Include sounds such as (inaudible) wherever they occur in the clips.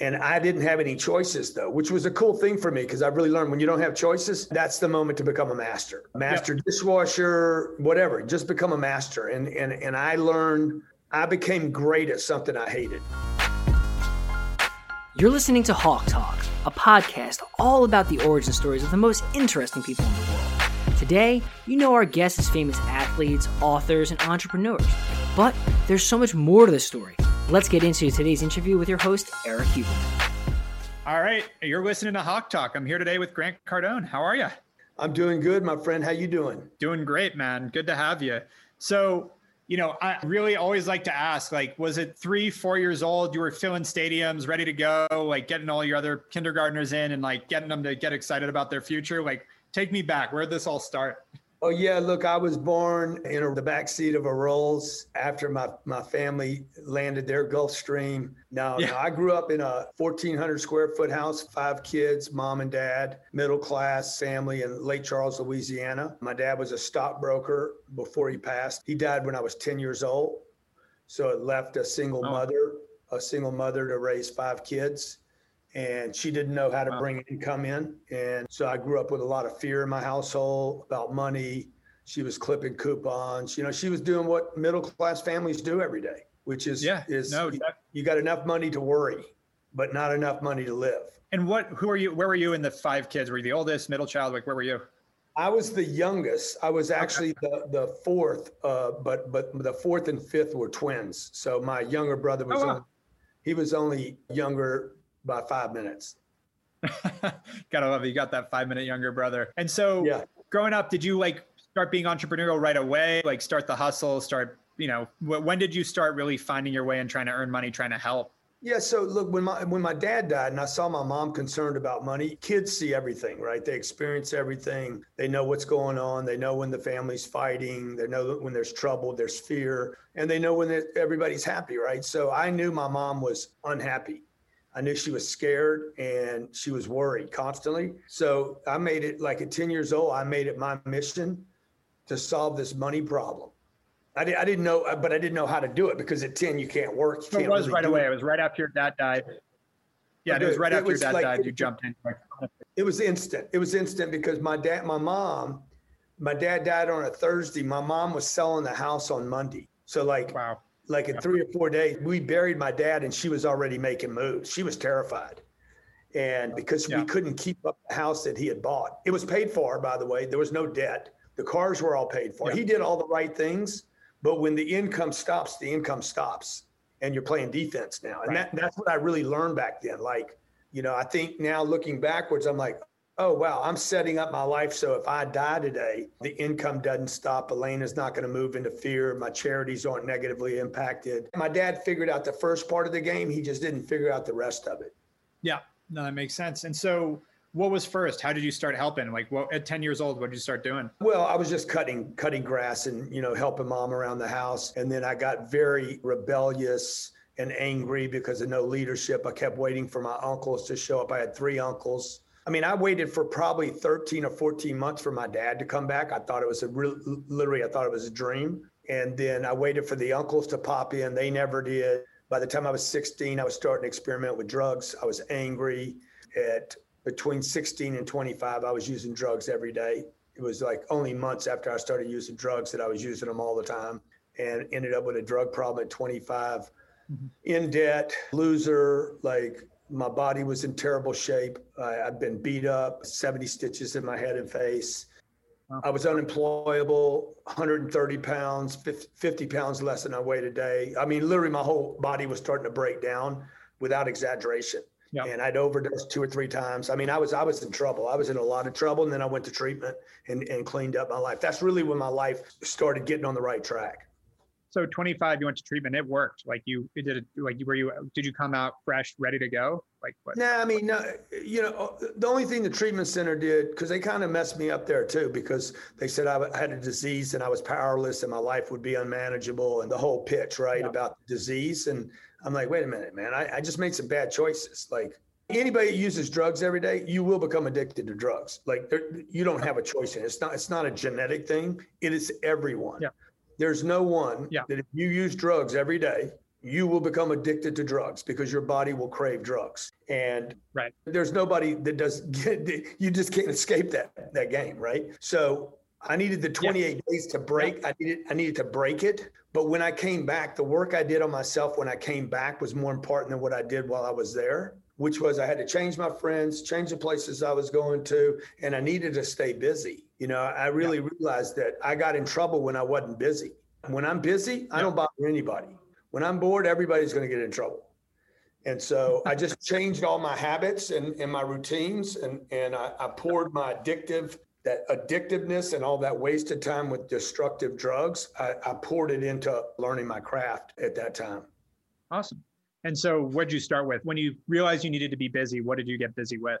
And I didn't have any choices though, which was a cool thing for me because I really learned when you don't have choices, that's the moment to become a master. Master yep. dishwasher, whatever, just become a master. And and and I learned I became great at something I hated. You're listening to Hawke Talk, a podcast all about the origin stories of the most interesting people in the world. Today, you know our guests as famous athletes, authors, and entrepreneurs. But there's so much more to the story. Let's get into today's interview with your host, Erik Huberman. All right, you're listening to Hawke Talk. I'm here today with Grant Cardone. How are you? I'm doing good, my friend. How you doing? Doing great, man. Good to have you. So, you know, I really always like to ask, like, was it three, four years old? You were filling stadiums, ready to go, like getting all your other kindergartners in and like getting them to get excited about their future. Like, take me back. Where did this all start? Oh yeah, look, I was born in the back seat of a Rolls after my, my family landed their Gulfstream. Now, yeah. I grew up in a 1,400 square foot house, five kids, mom and dad, middle class family in Lake Charles, Louisiana. My dad was a stockbroker before he passed. He died when I was 10 years old, so it left a single oh. mother, a single mother to raise five kids and she didn't know how to bring income in. And so I grew up with a lot of fear in my household about money. She was clipping coupons. You know, she was doing what middle class families do every day, which is yeah, is no, you, you got enough money to worry, but not enough money to live. And what? Who are you? Where were you in the five kids? Were you the oldest, middle child? Like where were you? I was the youngest. I was actually the the fourth, uh, but but the fourth and fifth were twins. So my younger brother was oh, wow. only, he was only younger by five minutes. (laughs) Gotta love it. You got that five minute younger brother. And so yeah. growing up, did you like start being entrepreneurial right away? Like start the hustle, start, you know, when did you start really finding your way and trying to earn money, trying to help? Yeah, so look, when my when my dad died and I saw my mom concerned about money, kids see everything, right? They experience everything. They know what's going on. They know when the family's fighting. They know when there's trouble, there's fear, and they know when everybody's happy, right? So I knew my mom was unhappy I knew she was scared and she was worried constantly. So I made it like at 10 years old, I made it my mission to solve this money problem. I, did, I didn't know, uh, but I didn't know how to do it because at 10, you can't work. You can't it was really right away. It. it. was right after your dad died. Yeah, it was right after your dad like, died. You jumped in. It was instant. It was instant because my dad, my mom, my dad died on a Thursday. My mom was selling the house on Monday. So like, wow like in three or four days, we buried my dad and she was already making moves. She was terrified. And because yeah. we couldn't keep up the house that he had bought, it was paid for, by the way. There was no debt. The cars were all paid for. Yeah. He did all the right things. But when the income stops, the income stops. And you're playing defense now. And right. that, that's what I really learned back then. Like, you know, I think now looking backwards, I'm like, oh, wow, I'm setting up my life so if I die today, the income doesn't stop. Elena's not going to move into fear. My charities aren't negatively impacted. My dad figured out the first part of the game, he just didn't figure out the rest of it. Yeah, no, that makes sense. And so, what was first? How did you start helping? Like, what at ten years old, what did you start doing? Well, I was just cutting cutting grass and you know helping mom around the house, and then I got very rebellious and angry because of no leadership. I kept waiting for my uncles to show up. I had three uncles I mean, I waited for probably 13 or 14 months for my dad to come back. I thought it was a real, literally, I thought it was a dream. And then I waited for the uncles to pop in. They never did. By the time I was 16, I was starting to experiment with drugs. I was angry. At between 16 and 25, I was using drugs every day. It was like only months after I started using drugs that I was using them all the time and ended up with a drug problem at 25. Mm-hmm. In debt, loser, like my body was in terrible shape. I, had been beat up, 70 stitches in my head and face. I was unemployable, 130 pounds, 50 pounds less than I weigh today. I mean, literally, my whole body was starting to break down without exaggeration. Yep. And I'd overdosed two or three times. I mean, I was I was in trouble. I was in a lot of trouble, and then I went to treatment and, and cleaned up my life. That's really when my life started getting on the right track so 25 you went to treatment it worked. Like you it did it like you, were you did you come out fresh ready to go? Like what? Nah, i mean no, you know the only thing the treatment center did because they kind of messed me up there too because they said i had a disease and i was powerless and my life would be unmanageable and the whole pitch right yeah. about the disease. And i'm like wait a minute man. I, I just made some bad choices. Like anybody that uses drugs every day you will become addicted to drugs. Like you don't have a choice in it. it's not it's not a genetic thing. It is everyone. Yeah there's no one yeah. that if you use drugs every day, you will become addicted to drugs because your body will crave drugs. And right. there's nobody that does (laughs) get, you just can't escape that, that game, right? So I needed the 28 yeah. days to break. Yeah. I needed I needed to break it. But when I came back, the work I did on myself when I came back was more important than what I did while I was there, which was I had to change my friends, change the places I was going to, and I needed to stay busy. You know, I really yeah. realized that I got in trouble when I wasn't busy. When I'm busy, I don't bother anybody. When I'm bored, everybody's going to get in trouble. And so (laughs) I just changed all my habits and, and my routines and, and I, I poured my addictive that addictiveness and all that wasted time with destructive drugs, I, I, poured it into learning my craft at that time. Awesome. And so, what did you start with when you realized you needed to be busy? What did you get busy with?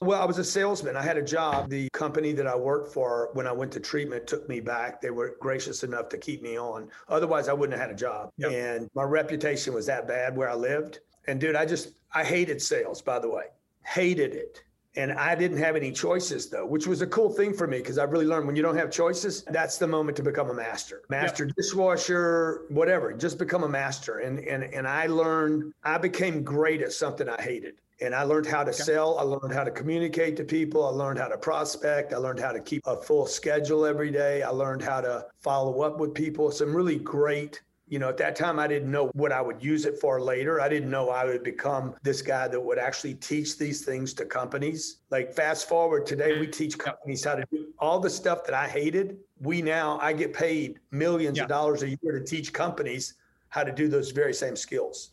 Well, I was a salesman. I had a job. The company that I worked for when I went to treatment took me back. They were gracious enough to keep me on. Otherwise, I wouldn't have had a job. Yep. And my reputation was that bad where I lived. And dude, I just, I hated sales, by the way, hated it and I didn't have any choices though, which was a cool thing for me because I really learned when you don't have choices, that's the moment to become a master. Master yep. dishwasher, whatever, just become a master. And and and I learned I became great at something I hated. And I learned how to okay. sell. I learned how to communicate to people. I learned how to prospect. I learned how to keep a full schedule every day. I learned how to follow up with people. Some really great you know, at that time, I didn't know what I would use it for later. I didn't know I would become this guy that would actually teach these things to companies. Like, fast forward today, we teach companies how to do all the stuff that I hated. We now, I get paid millions yeah. of dollars a year to teach companies how to do those very same skills.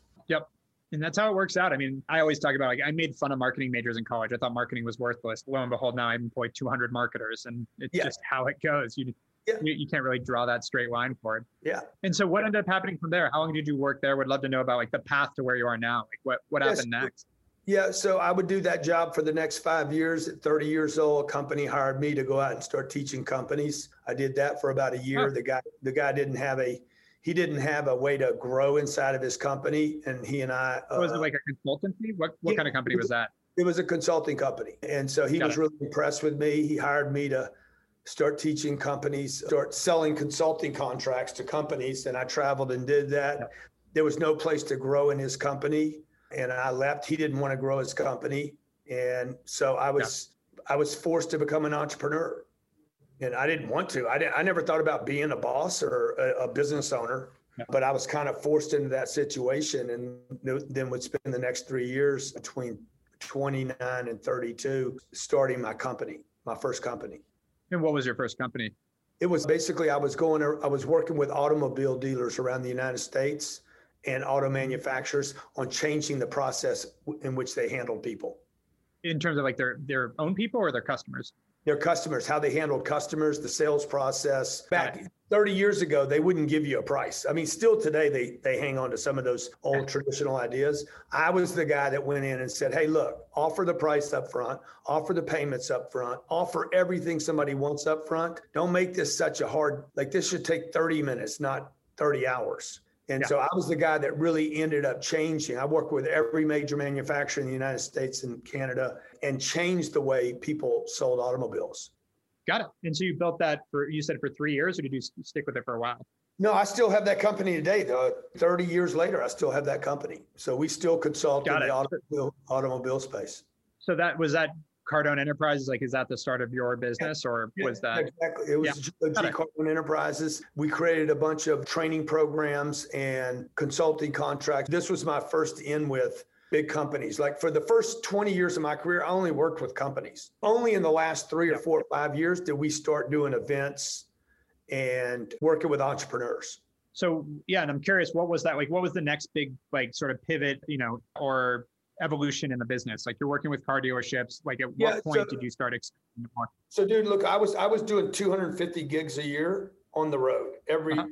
And that's how it works out. I mean, I always talk about like I made fun of marketing majors in college. I thought marketing was worthless. Lo and behold, now I employ 200 marketers, and it's yeah. just how it goes. You yeah. You, you, can't really draw that straight line for it. Yeah. And so what ended up happening from there? How long did you work there? Would love to know about like the path to where you are now. Like what, what yes. happened next? Yeah, so I would do that job for the next five years. At 30 years old, a company hired me to go out and start teaching companies. I did that for about a year. Huh. The guy, the guy didn't have a, he didn't have a way to grow inside of his company, and he and I. Uh, was it like a consultancy? What what yeah, kind of company was, that? It was a consulting company, and so he Got was it. really impressed with me. He hired me to start teaching companies, start selling consulting contracts to companies. And I traveled and did that. There was no place to grow in his company. And I left. He didn't want to grow his company. And so I was. I was forced to become an entrepreneur. And I didn't want to. I, didn't, I never thought about being a boss or a, a business owner. Yeah. But I was kind of forced into that situation and then would spend the next three years between 29 and 32 starting my company, my first company. And what was your first company? It was basically I was going I was working with automobile dealers around the United States and auto manufacturers on changing the process in which they handled people. In terms of like their their own people or their customers? Their customers, how they handled customers, the sales process. Back 30 years ago, they wouldn't give you a price. I mean, still today, they, they hang on to some of those old traditional ideas. I was the guy that went in and said, hey, look, offer the price up front, offer the payments up front, offer everything somebody wants up front. Don't make this such a hard, like this should take 30 minutes, not 30 hours. And yeah. so I was the guy that really ended up changing. I worked with every major manufacturer in the United States and Canada and changed the way people sold automobiles. Got it. And so you built that for, you said for three years, or did you stick with it for a while? No, I still have that company today. Though. 30 years later, I still have that company. So we still consult Got in it. the automobile, automobile space. So that was that Cardone Enterprises, like, is that the start of your business or yeah, was that? Exactly. It was yeah. G uh, Cardone Enterprises. We created a bunch of training programs and consulting contracts. This was my first in with big companies. Like for the first 20 years of my career, I only worked with companies. Only in the last three or four or five years did we start doing events and working with entrepreneurs. So yeah, and I'm curious, what was that like? What was the next big like sort of pivot, you know, or evolution in the business? Like you're working with car dealerships. Like at yeah, what point so, did you start? So dude, look, I was I was doing 250 gigs a year on the road. Every uh-huh.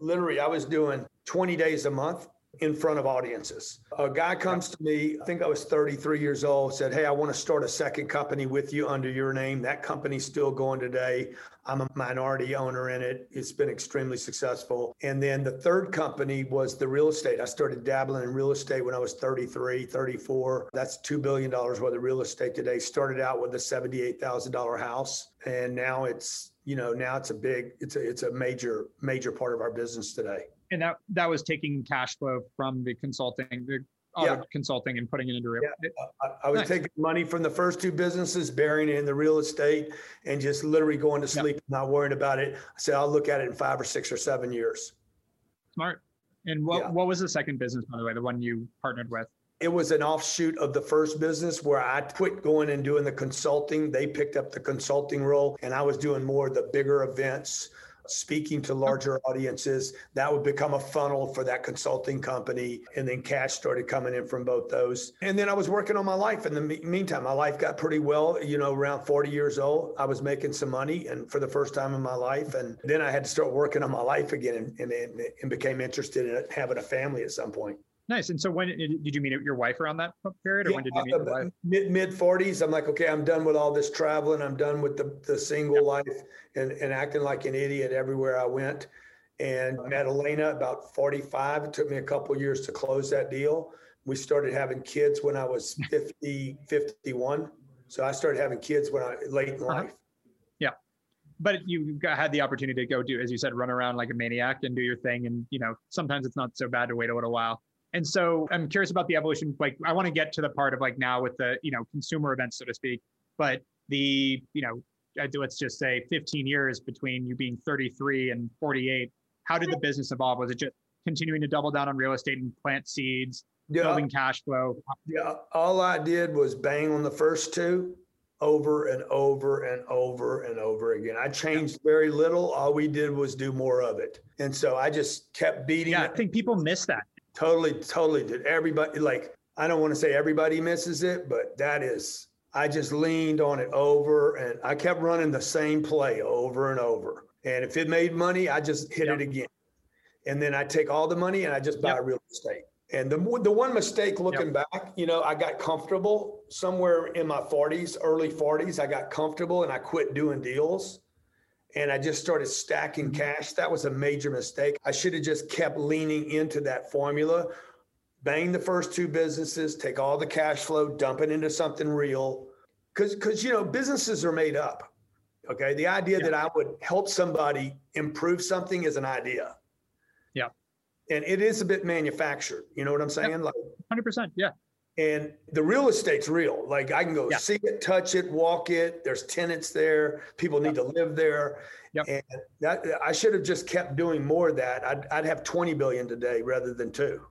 literally I was doing 20 days a month in front of audiences. A guy comes to me, I think I was 33 years old, said, Hey, I want to start a second company with you under your name. That company's still going today. I'm a minority owner in it. It's been extremely successful. And then the third company was the real estate. I started dabbling in real estate when I was 33, 34. That's $2 billion worth of real estate today. Started out with a $78,000 house. And now it's, you know, now it's a big, it's a, it's a major, major part of our business today. And that that was taking cash flow from the consulting, the Yeah. consulting, and putting it into real. Yeah. I, I was Nice. taking money from the first two businesses, burying it in the real estate and just literally going to sleep, not worrying about it. I said, I'll look at it in five or six or seven years. Smart. And what Yeah. what was the second business, by the way, the one you partnered with? It was an offshoot of the first business where I quit going and doing the consulting. They picked up the consulting role and I was doing more of the bigger events, speaking to larger audiences. That would become a funnel for that consulting company. And then cash started coming in from both those. And then I was working on my life. In the meantime, my life got pretty well, you know, around 40 years old. I was making some money and for the first time in my life. And then I had to start working on my life again and, and, and, and became interested in having a family at some point. Nice. And so when did you meet your wife around that period, or when did you meet your uh, wife? Mid mid forties. I'm like, okay, I'm done with all this traveling. I'm done with the the single life and, and acting like an idiot everywhere I went. And met Elena about 45. It took me a couple years to close that deal. We started having kids when I was (laughs) 50, 51. So I started having kids when I late in Uh-huh. life. Yeah. But you got, had the opportunity to go do, as you said, run around like a maniac and do your thing. And you know, sometimes it's not so bad to wait a little while. And so I'm curious about the evolution. Like, I want to get to the part of like now with the you know consumer events, so to speak. But the you know, let's just say 15 years between you being 33 and 48. How did the business evolve? Was it just continuing to double down on real estate and plant seeds, Yeah, building cash flow? yeah. All I did was bang on the first two over and over and over and over again. I changed very little. All we did was do more of it. And so I just kept beating Yeah, I think people miss that. Totally, totally did. Everybody, like, I don't want to say everybody misses it, but that is, I just leaned on it over and I kept running the same play over and over. And if it made money, I just hit it again. And then I take all the money and I just buy Yep. real estate. And the the one mistake looking back, you know, I got comfortable somewhere in my 40s, early 40s. I got comfortable and I quit doing deals and I just started stacking cash. That was a major mistake. I should have just kept leaning into that formula, bang the first two businesses, take all the cash flow, dump it into something real. Cause, cause you know, businesses are made up. Okay. The idea Yeah. that I would help somebody improve something is an idea. Yeah. And it is a bit manufactured. You know what I'm saying? Like, 100%. Yeah. And the real estate's real. Like I can go Yeah. see it, touch it, walk it. There's tenants there. People need to live there. Yep. And that I should have just kept doing more of that. I'd, I'd have 20 billion today rather than two.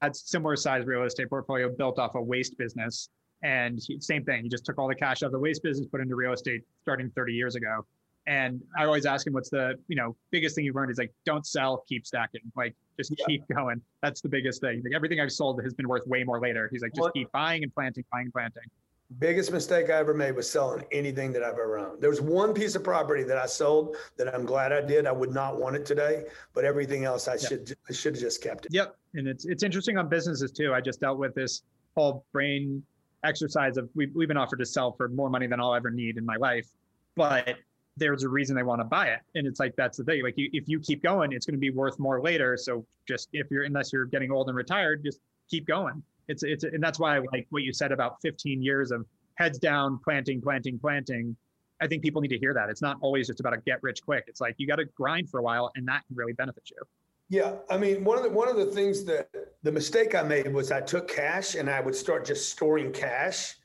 had similar size real estate portfolio built off a waste business. And he- same thing, he just took all the cash out of the waste business, put into real estate starting 30 years ago. And I always ask him, what's the, you know, biggest thing you've learned? He's like, don't sell, keep stacking. Like, just Yeah. keep going. That's the biggest thing. Like, everything I've sold has been worth way more later. He's like, just What- keep buying and planting, buying and planting. Biggest mistake I ever made was selling anything that I've ever owned. There was one piece of property that I sold that I'm glad I did. I would not want it today, but everything else I should I should have just kept it. Yep. And it's it's interesting on businesses too. I just dealt with this whole brain exercise of we've, we've been offered to sell for more money than I'll ever need in my life. But there's a reason they want to buy it. And it's like that's the thing. Like you, if you keep going, it's going to be worth more later. So just if you're unless you're getting old and retired, just keep going. It's it's and that's why I like what you said about 15 years of heads down, planting, planting, planting. I think people need to hear that. It's not always just about a get rich quick. It's like you got to grind for a while and that can really benefit you. Yeah, I mean, one of the one of the things that the mistake I made was I took cash and I would start just storing cash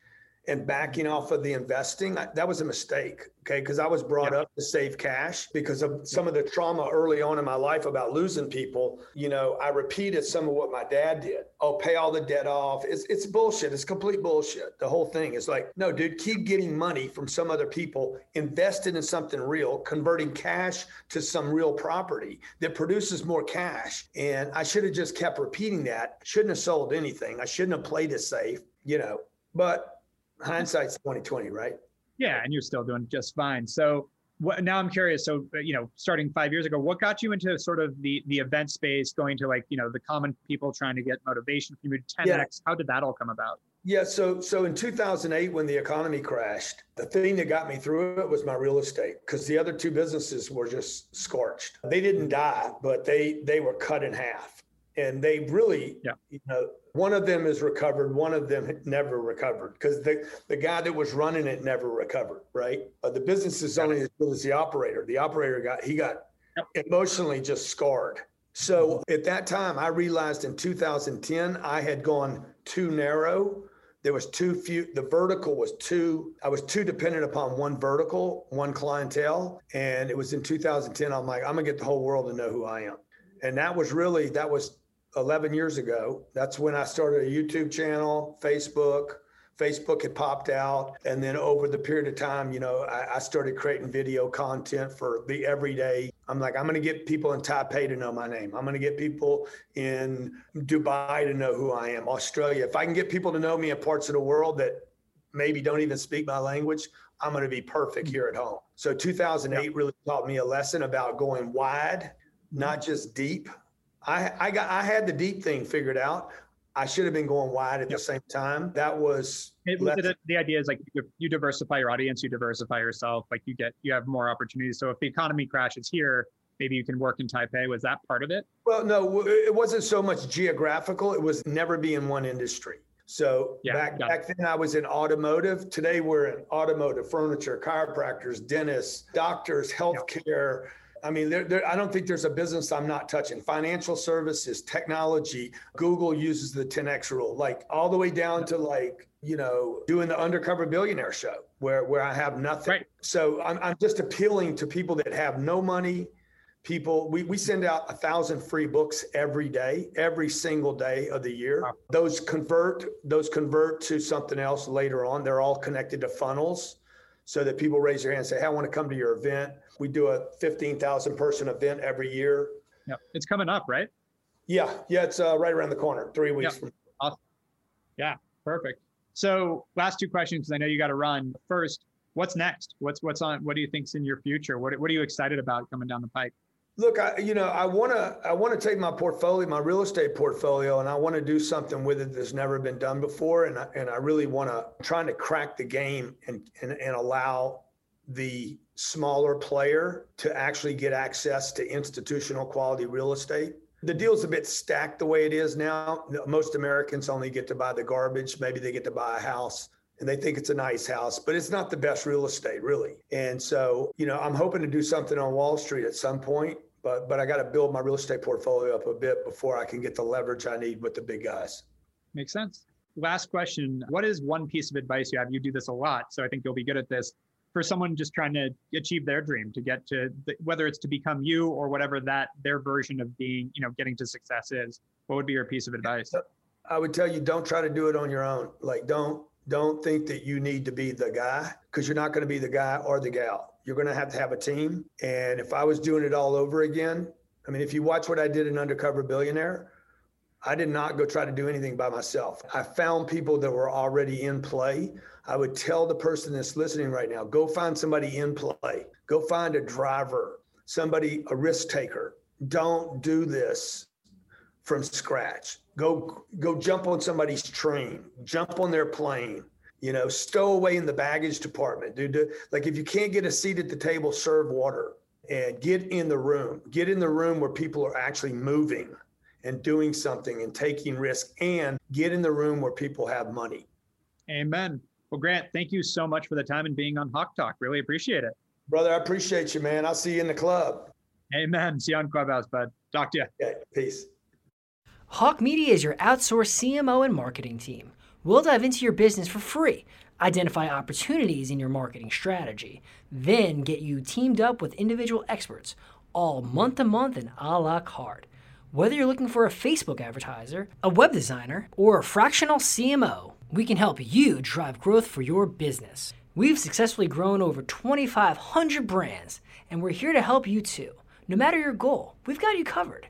and backing off of the investing. I- That was a mistake, okay? Because I was brought Yeah. up to save cash because of some of the trauma early on in my life about losing people. You know, I repeated some of what my dad did. Oh, pay all the debt off. It's it's bullshit. It's complete bullshit. The whole thing is like, no, dude, keep getting money from some other people, invest it in something real, converting cash to some real property that produces more cash. And I should have just kept repeating that. Shouldn't have sold anything. I shouldn't have played it safe, you know. But hindsight's 2020, right? Yeah, and you're still doing just fine. So what, now I'm curious. So uh, you know, starting five years ago, what got you into sort of the the event space, going to like you know the common people trying to get motivation from you? 10x. Yeah. How did that all come about? Yeah, so so in 2008 when the economy crashed, the thing that got me through it was my real estate because the other two businesses were just scorched. They didn't die, but they they were cut in half. And they really, Yeah. you know, one of them is recovered, one of them never recovered because the the guy that was running it never recovered, right? Uh, the business is only as good as the operator. The operator got he got Yep. emotionally just scarred So at that time, I realized in 2010 I had gone too narrow. There was too few. The vertical was too. I was too dependent upon one vertical, one clientele, and it was in 2010. I'm like, I'm gonna get the whole world to know who I am, and that was really that was 11 years ago. That's when I started a YouTube channel, Facebook, Facebook had popped out. And then over the period of time, you know, I, I started creating video content for the everyday. I'm like, I'm going to get people in Taipei to know my name. I'm going to get people in Dubai to know who I am, Australia. If I can get people to know me in parts of the world that maybe don't even speak my language, I'm going to be perfect here at home. So 2008 really taught me a lesson about going wide, not just deep. I, I got I had the deep thing figured out. I should have been going wide at yep. the same time. That was it, the, the, idea is like you diversify your audience, you diversify yourself, like you get you have more opportunities. So if the economy crashes here, maybe you can work in Taipei. Was that part of it? Well, no, it wasn't so much geographical. It was never be in one industry. So yeah, back back then I was in automotive. Today we're in automotive, furniture, chiropractors, dentists, doctors, healthcare. Yep I mean, there, there, I don't think there's a business I'm not touching. Financial services, technology. Google uses the 10x rule, like all the way down to like you know doing the undercover billionaire show where where I have nothing. Right. So I'm I'm just appealing to people that have no money. People, we, we send out a thousand free books every day, every single day of the year. Wow. Those convert, those convert to something else later on. They're all connected to funnels so that people raise their hand and say, Hey, I want to come to your event. We do a 15,000 person event every year. Yeah. It's coming up, right? Yeah. Yeah. It's uh, right around the corner, three weeks from. Awesome. Yeah. Perfect. So last two questions, because I know you got to run. First, what's next? What's, what's on, what do you think's in your future? What, what are you excited about coming down the pipe? Look, I, you know, I want to, I want to take my portfolio, my real estate portfolio, and I want to do something with it that's never been done before. And I, and I really want to, trying to crack the game and, and, and allow the smaller player to actually get access to institutional quality real estate. The deal's a bit stacked the way it is now. Most Americans only get to buy the garbage. Maybe they get to buy a house and they think it's a nice house, but it's not the best real estate, really. And so, you know, I'm hoping to do something on Wall Street at some point, but but I got to build my real estate portfolio up a bit before I can get the leverage I need with the big guys. Makes sense. Last question: What is one piece of advice you have? You do this a lot, so I think you'll be good at this. For someone just trying to achieve their dream, to get to the, whether it's to become you or whatever that their version of being, you know, getting to success is, what would be your piece of advice? I would tell you, don't try to do it on your own. Like, don't don't think that you need to be the guy because you're not going to be the guy or the gal. You're going to have to have a team. And if I was doing it all over again, I mean, if you watch what I did in Undercover Billionaire, I did not go try to do anything by myself. I found people that were already in play. I would tell the person that's listening right now go find somebody in play, go find a driver, somebody, a risk taker. Don't do this from scratch. Go go jump on somebody's train, jump on their plane. You know, stow away in the baggage department, dude. Like if you can't get a seat at the table, serve water and get in the room. Get in the room where people are actually moving and doing something and taking risk and get in the room where people have money. Amen. Well, Grant, thank you so much for the time and being on Hawke Talk. Really appreciate it. Brother, I appreciate you, man. I'll see you in the club. Amen. See you on Clubhouse, bud. Talk to you. Okay, peace. Hawke Media is your outsourced CMO and marketing team. We'll dive into your business for free, identify opportunities in your marketing strategy, then get you teamed up with individual experts, all month to month and a la carte. Whether you're looking for a Facebook advertiser, a web designer, or a fractional CMO, we can help you drive growth for your business. We've successfully grown over 2,500 brands, and we're here to help you too. No matter your goal, we've got you covered.